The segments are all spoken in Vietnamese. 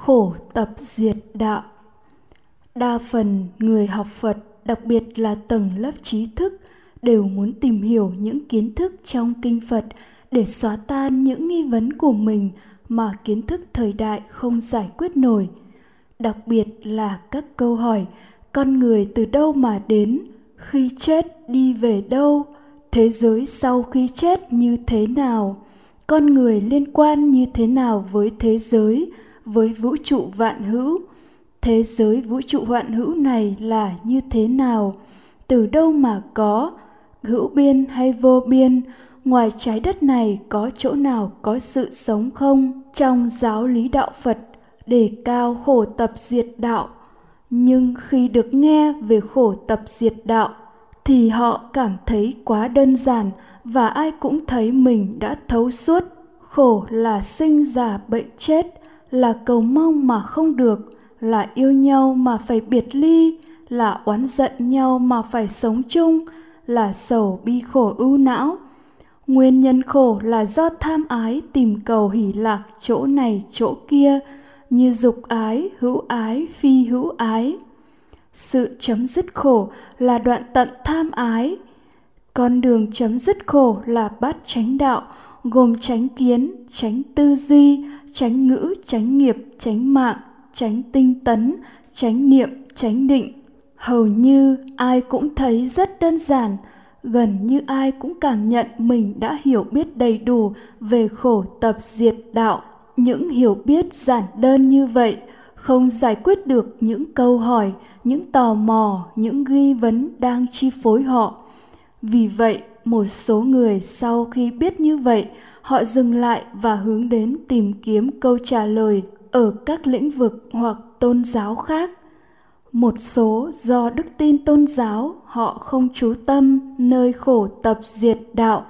khổ tập diệt đạo. Đa phần người học phật, đặc biệt là tầng lớp trí thức, đều muốn tìm hiểu những kiến thức trong kinh phật để xóa tan những nghi vấn của mình mà kiến thức thời đại không giải quyết nổi. Đặc biệt là các câu hỏi, con người từ đâu mà đến? Khi chết đi về đâu? Thế giới sau khi chết như thế nào? Con người liên quan như thế nào với thế giới? Với vũ trụ vạn hữu. Thế giới vũ trụ vạn hữu này là như thế nào? Từ đâu mà có? Hữu biên hay vô biên? Ngoài trái đất này có chỗ nào có sự sống không? Trong giáo lý đạo phật, đề cao khổ tập diệt đạo. Nhưng khi được nghe về khổ tập diệt đạo, thì họ cảm thấy quá đơn giản và ai cũng thấy mình đã thấu suốt. Khổ là sinh già bệnh chết là cầu mong mà không được, là yêu nhau mà phải biệt ly, là oán giận nhau mà phải sống chung, là sầu bi khổ ưu não. Nguyên nhân khổ là do tham ái tìm cầu hỷ lạc chỗ này chỗ kia, như dục ái, hữu ái, phi hữu ái. Sự chấm dứt khổ là đoạn tận tham ái con đường chấm dứt khổ là bát chánh đạo, gồm chánh kiến, chánh tư duy, chánh ngữ, chánh nghiệp, chánh mạng, chánh tinh tấn, chánh niệm, chánh định. Hầu như ai cũng thấy rất đơn giản, gần như ai cũng cảm nhận mình đã hiểu biết đầy đủ về khổ tập diệt đạo. Những hiểu biết giản đơn như vậy không giải quyết được những câu hỏi, những tò mò, những nghi vấn đang chi phối họ vì vậy, một số người sau khi biết như vậy, họ dừng lại và hướng đến tìm kiếm câu trả lời ở các lĩnh vực hoặc tôn giáo khác. Một số do đức tin tôn giáo, họ không chú tâm nơi khổ tập diệt đạo,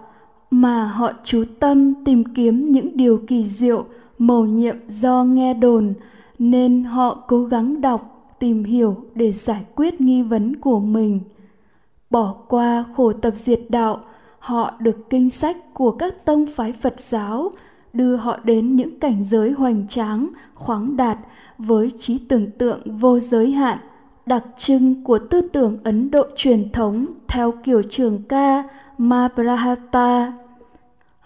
mà họ chú tâm tìm kiếm những điều kỳ diệu, mầu nhiệm do nghe đồn, nên họ cố gắng đọc, tìm hiểu để giải quyết nghi vấn của mình bỏ qua khổ tập diệt đạo. Họ được kinh sách của các tông phái phật giáo, đưa họ đến những cảnh giới hoành tráng, khoáng đạt với trí tưởng tượng vô giới hạn. Đặc trưng của tư tưởng ấn độ truyền thống theo kiểu trường ca mabrahata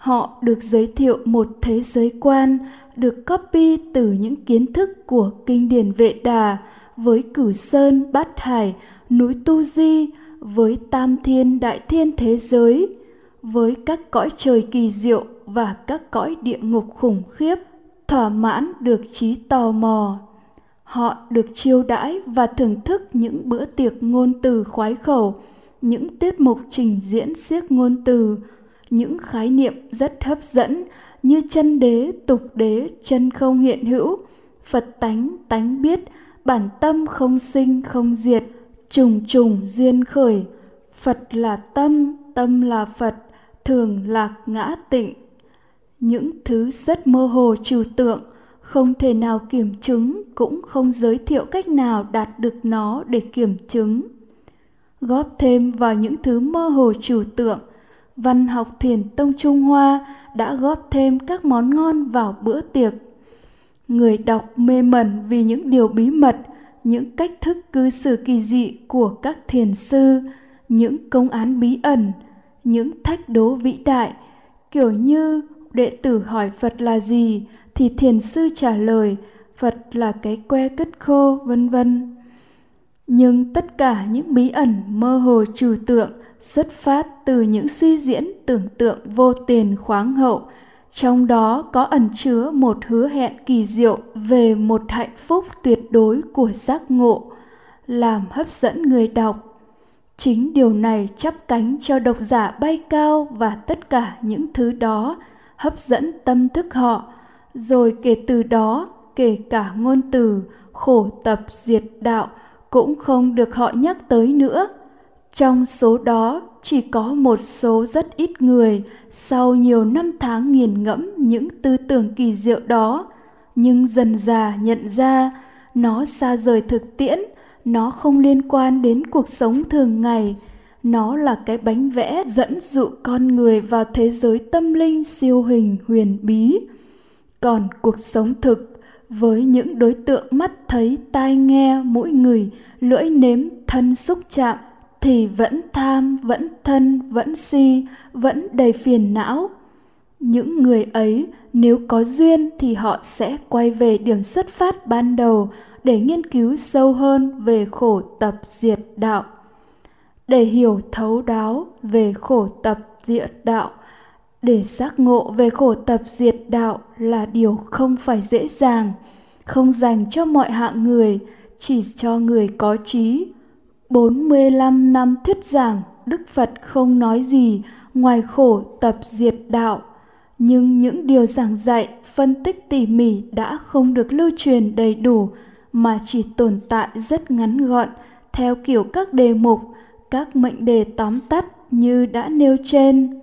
họ được giới thiệu một thế giới quan, được copy từ những kiến thức của kinh điển vệ đà với cửu sơn, bát hải, núi tu di với tam thiên đại thiên thế giới, với các cõi trời kỳ diệu và các cõi địa ngục khủng khiếp, thỏa mãn được trí tò mò. Họ được chiêu đãi và thưởng thức những bữa tiệc ngôn từ khoái khẩu, những tiết mục trình diễn siếc ngôn từ, những khái niệm rất hấp dẫn như chân đế, tục đế, chân không hiện hữu, phật tánh tánh biết, bản tâm không sinh, không diệt trùng trùng duyên khởi. Phật là tâm tâm là phật, thường lạc ngã tịnh. Những thứ rất mơ hồ trừu tượng, không thể nào kiểm chứng, cũng không giới thiệu cách nào đạt được nó để kiểm chứng. Góp thêm vào những thứ mơ hồ trừu tượng, văn học thiền tông trung hoa đã góp thêm các món ngon vào bữa tiệc. Người đọc mê mẩn vì những điều bí mật những cách thức cư xử kỳ dị của các thiền sư, những công án bí ẩn, những thách đố vĩ đại, kiểu như đệ tử hỏi phật là gì thì thiền sư trả lời, phật là cái que cất khô, vân vân. Nhưng tất cả những bí ẩn mơ hồ trừu tượng xuất phát từ những suy diễn tưởng tượng vô tiền khoáng hậu trong đó có ẩn chứa một hứa hẹn kỳ diệu về một hạnh phúc tuyệt đối của giác ngộ, làm hấp dẫn người đọc. Chính điều này chắp cánh cho độc giả bay cao và tất cả những thứ đó, hấp dẫn tâm thức họ. Rồi kể từ đó, kể cả ngôn từ, khổ tập diệt đạo cũng không được họ nhắc tới nữa trong số đó, chỉ có một số rất ít người sau nhiều năm tháng nghiền ngẫm những tư tưởng kỳ diệu đó. Nhưng dần già nhận ra, nó xa rời thực tiễn, nó không liên quan đến cuộc sống thường ngày. Nó là cái bánh vẽ dẫn dụ con người vào thế giới tâm linh siêu hình huyền bí. Còn cuộc sống thực, với những đối tượng mắt thấy tai nghe mũi người, lưỡi nếm thân xúc chạm thì vẫn tham, vẫn thân, vẫn si, vẫn đầy phiền não. Những người ấy nếu có duyên thì họ sẽ quay về điểm xuất phát ban đầu để nghiên cứu sâu hơn về khổ tập diệt đạo. Để hiểu thấu đáo về khổ tập diệt đạo, để giác ngộ về khổ tập diệt đạo là điều không phải dễ dàng, không dành cho mọi hạng người, chỉ cho người có trí. 45 năm thuyết giảng, Đức Phật không nói gì, ngoài khổ tập diệt đạo. Nhưng những điều giảng dạy, phân tích tỉ mỉ đã không được lưu truyền đầy đủ, mà chỉ tồn tại rất ngắn gọn, theo kiểu các đề mục, các mệnh đề tóm tắt như đã nêu trên.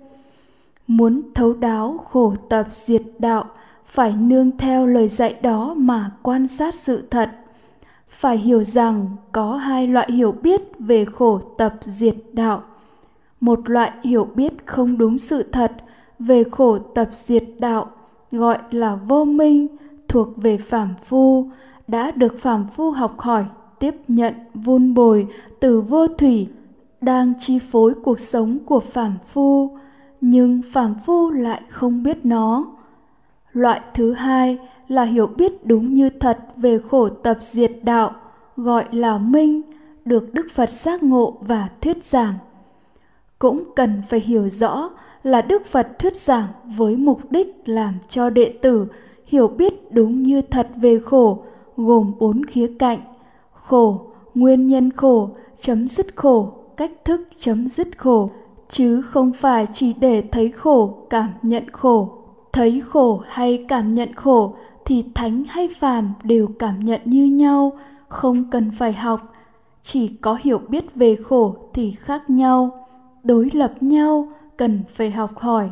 Muốn thấu đáo khổ tập diệt đạo, phải nương theo lời dạy đó mà quan sát sự thật phải hiểu rằng có hai loại hiểu biết về khổ tập diệt đạo. Một loại hiểu biết không đúng sự thật về khổ tập diệt đạo, gọi là vô minh, thuộc về phàm phu, đã được phàm phu học hỏi, tiếp nhận, vun bồi từ vô thủy, đang chi phối cuộc sống của phàm phu, nhưng phàm phu lại không biết nó. Loại thứ hai là hiểu biết đúng như thật về khổ tập diệt đạo, gọi là minh, được đức phật giác ngộ và thuyết giảng. Cũng cần phải hiểu rõ là đức phật thuyết giảng với mục đích làm cho đệ tử hiểu biết đúng như thật về khổ, gồm bốn khía cạnh khổ, nguyên nhân khổ, chấm dứt khổ, cách thức chấm dứt khổ, chứ không phải chỉ để thấy khổ, cảm nhận khổ. Thấy khổ hay cảm nhận khổ thì thánh hay phàm đều cảm nhận như nhau, không cần phải học. Chỉ có hiểu biết về khổ thì khác nhau, đối lập nhau cần phải học hỏi.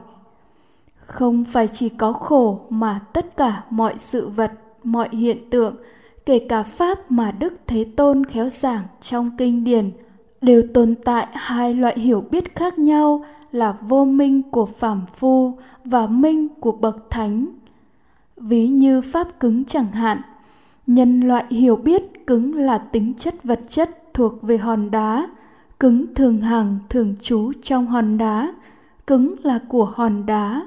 Không phải chỉ có khổ mà tất cả mọi sự vật, mọi hiện tượng, kể cả pháp mà đức thế tôn khéo giảng trong kinh điển, đều tồn tại hai loại hiểu biết khác nhau là vô minh của phàm phu và minh của bậc thánh ví như pháp cứng chẳng hạn. Nhân loại hiểu biết cứng là tính chất vật chất thuộc về hòn đá, cứng thường hằng thường trú trong hòn đá, cứng là của hòn đá.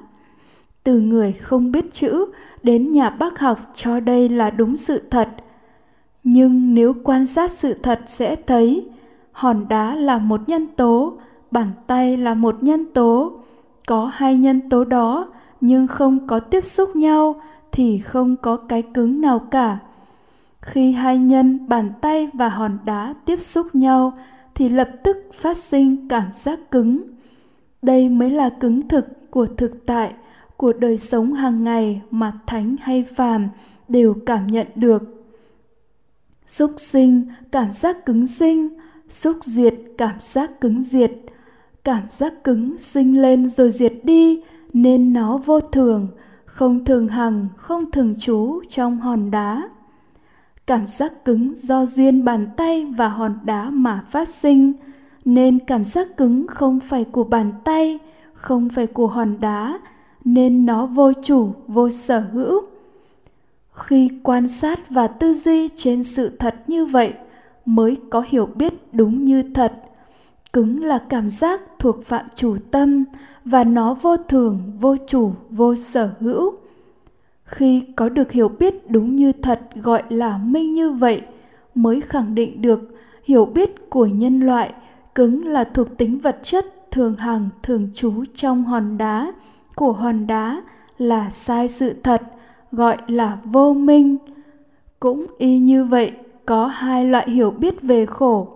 Từ người không biết chữ đến nhà bác học cho đây là đúng sự thật. Nhưng nếu quan sát sự thật sẽ thấy, hòn đá là một nhân tố, bàn tay là một nhân tố. Có hai nhân tố đó, nhưng không có tiếp xúc nhau thì không có cái cứng nào cả. Khi hai nhân bàn tay và hòn đá tiếp xúc nhau, thì lập tức phát sinh cảm giác cứng. Đây mới là cứng thực của thực tại, của đời sống hàng ngày mà thánh hay phàm đều cảm nhận được. Xúc sinh, cảm giác cứng sinh. Xúc diệt, cảm giác cứng diệt. Cảm giác cứng sinh lên rồi diệt đi, nên nó vô thường không thường hằng, không thường trú trong hòn đá. Cảm giác cứng do duyên bàn tay và hòn đá mà phát sinh, nên cảm giác cứng không phải của bàn tay, không phải của hòn đá, nên nó vô chủ, vô sở hữu. Khi quan sát và tư duy trên sự thật như vậy, mới có hiểu biết đúng như thật. Cứng là cảm giác thuộc phạm chủ tâm và nó vô thường, vô chủ, vô sở hữu. Khi có được hiểu biết đúng như thật gọi là minh như vậy, mới khẳng định được hiểu biết của nhân loại cứng là thuộc tính vật chất thường hằng, thường trú trong hòn đá, của hòn đá là sai sự thật gọi là vô minh. Cũng y như vậy, có hai loại hiểu biết về khổ.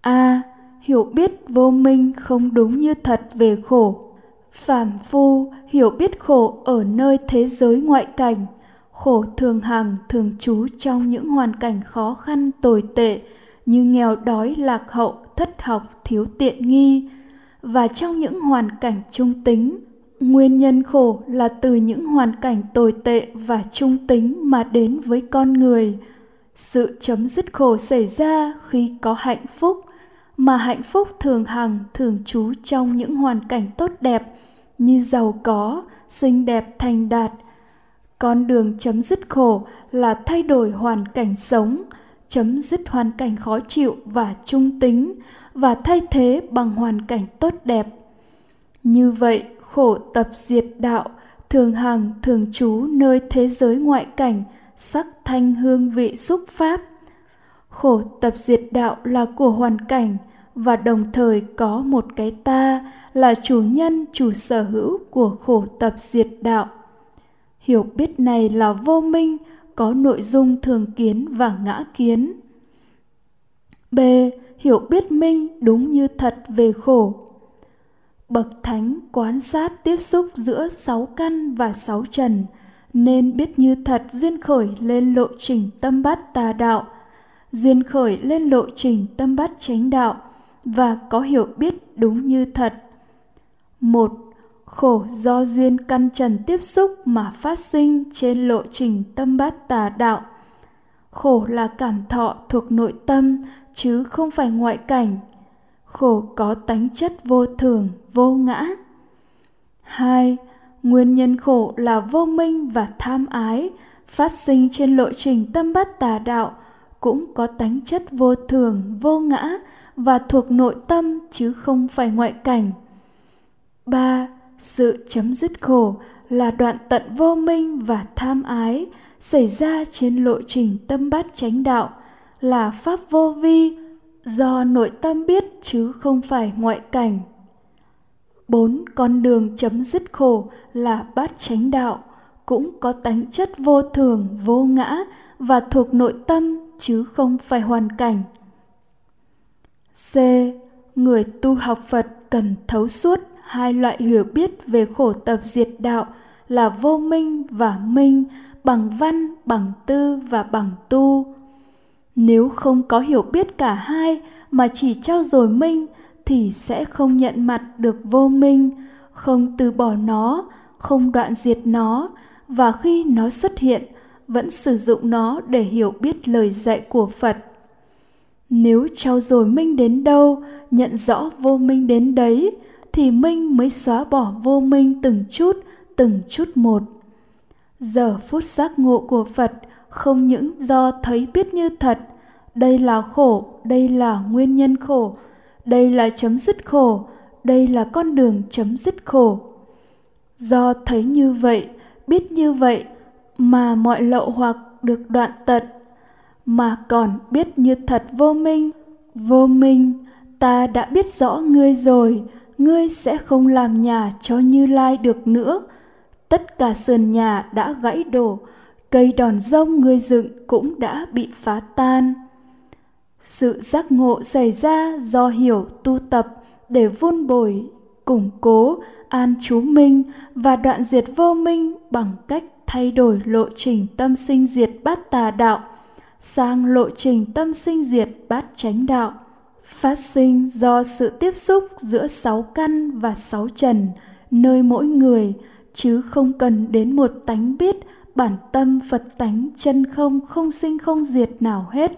A hiểu biết vô minh không đúng như thật về khổ. Phàm phu hiểu biết khổ ở nơi thế giới ngoại cảnh. Khổ thường hằng thường trú trong những hoàn cảnh khó khăn tồi tệ như nghèo đói, lạc hậu, thất học, thiếu tiện nghi. Và trong những hoàn cảnh trung tính, nguyên nhân khổ là từ những hoàn cảnh tồi tệ và trung tính mà đến với con người. Sự chấm dứt khổ xảy ra khi có hạnh phúc mà hạnh phúc thường hằng, thường trú trong những hoàn cảnh tốt đẹp, như giàu có, xinh đẹp, thành đạt. Con đường chấm dứt khổ là thay đổi hoàn cảnh sống, chấm dứt hoàn cảnh khó chịu và trung tính, và thay thế bằng hoàn cảnh tốt đẹp. Như vậy, khổ tập diệt đạo, thường hằng, thường trú nơi thế giới ngoại cảnh, sắc thanh hương vị xúc pháp. Khổ tập diệt đạo là của hoàn cảnh và đồng thời có một cái ta là chủ nhân, chủ sở hữu của khổ tập diệt đạo. Hiểu biết này là vô minh, có nội dung thường kiến và ngã kiến. B. Hiểu biết minh đúng như thật về khổ. Bậc thánh quán sát tiếp xúc giữa sáu căn và sáu trần, nên biết như thật duyên khởi lên lộ trình tâm bát tà đạo, duyên khởi lên lộ trình tâm bát chánh đạo và có hiểu biết đúng như thật. Một, khổ do duyên căn trần tiếp xúc mà phát sinh trên lộ trình tâm bát tà đạo. Khổ là cảm thọ thuộc nội tâm, chứ không phải ngoại cảnh. Khổ có tánh chất vô thường, vô ngã. Hai, nguyên nhân khổ là vô minh và tham ái phát sinh trên lộ trình tâm bát tà đạo cũng có tánh chất vô thường, vô ngã và thuộc nội tâm chứ không phải ngoại cảnh. Ba, sự chấm dứt khổ là đoạn tận vô minh và tham ái xảy ra trên lộ trình tâm bát chánh đạo, là pháp vô vi do nội tâm biết chứ không phải ngoại cảnh. Bốn, con đường chấm dứt khổ là bát chánh đạo, cũng có tánh chất vô thường, vô ngã và thuộc nội tâm chứ không phải hoàn cảnh c. Người tu học phật cần thấu suốt hai loại hiểu biết về khổ tập diệt đạo là vô minh và minh, bằng văn, bằng tư và bằng tu. Nếu không có hiểu biết cả hai mà chỉ trao dồi minh thì sẽ không nhận mặt được vô minh, không từ bỏ nó, không đoạn diệt nó và khi nó xuất hiện vẫn sử dụng nó để hiểu biết lời dạy của phật nếu trao dồi minh đến đâu, nhận rõ vô minh đến đấy, thì minh mới xóa bỏ vô minh từng chút từng chút một. Giờ phút giác ngộ của phật không những do thấy biết như thật, đây là khổ, đây là nguyên nhân khổ, đây là chấm dứt khổ, đây là con đường chấm dứt khổ. Do thấy như vậy, biết như vậy mà mọi lậu hoặc được đoạn tận mà còn biết như thật vô minh. Vô minh, ta đã biết rõ ngươi rồi. Ngươi sẽ không làm nhà cho như lai được nữa. Tất cả sườn nhà đã gãy đổ. Cây đòn rông ngươi dựng cũng đã bị phá tan. Sự giác ngộ xảy ra do hiểu tu tập để vun bồi, củng cố, an chú minh và đoạn diệt vô minh bằng cách thay đổi lộ trình tâm sinh diệt bát tà đạo sang lộ trình tâm sinh diệt bát chánh đạo, phát sinh do sự tiếp xúc giữa sáu căn và sáu trần, nơi mỗi người, chứ không cần đến một tánh biết bản tâm phật tánh chân không không sinh, không diệt nào hết.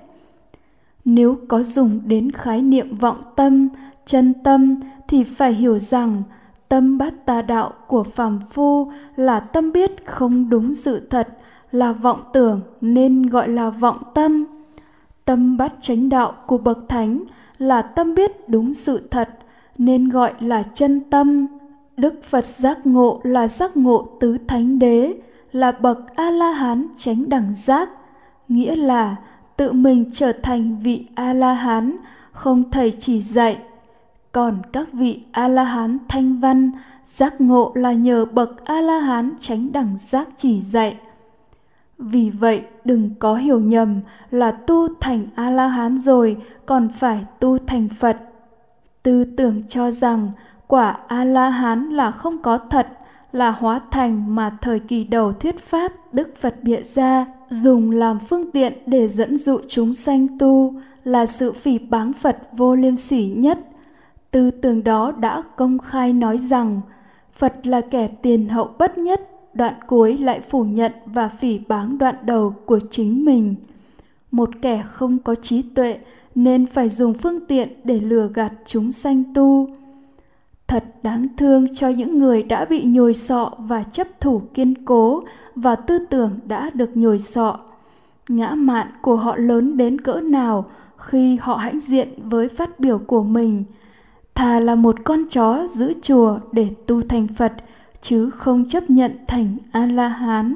Nếu có dùng đến khái niệm vọng tâm, chân tâm thì phải hiểu rằng tâm bát tà đạo của phàm phu là tâm biết không đúng sự thật là vọng tưởng nên gọi là vọng tâm. Tâm bát chánh đạo của bậc thánh là tâm biết đúng sự thật, nên gọi là chân tâm. Đức phật giác ngộ là giác ngộ tứ thánh đế, là bậc a la hán chánh đẳng giác, nghĩa là tự mình trở thành vị a la hán không thầy chỉ dạy. Còn các vị a la hán thanh văn, giác ngộ là nhờ bậc a la hán chánh đẳng giác chỉ dạy vì vậy, đừng có hiểu nhầm là tu thành a la hán rồi, còn phải tu thành phật. Tư tưởng cho rằng quả a la hán là không có thật, là hóa thành mà thời kỳ đầu thuyết pháp đức phật bịa ra dùng làm phương tiện để dẫn dụ chúng sanh tu là sự phỉ báng phật vô liêm sỉ nhất. Tư tưởng đó đã công khai nói rằng phật là kẻ tiền hậu bất nhất đoạn cuối lại phủ nhận và phỉ báng đoạn đầu của chính mình. Một kẻ không có trí tuệ nên phải dùng phương tiện để lừa gạt chúng sanh tu. Thật đáng thương cho những người đã bị nhồi sọ và chấp thủ kiên cố và tư tưởng đã được nhồi sọ. Ngã mạn của họ lớn đến cỡ nào khi họ hãnh diện với phát biểu của mình? Thà là một con chó giữ chùa để tu thành phật chứ không chấp nhận thành a la hán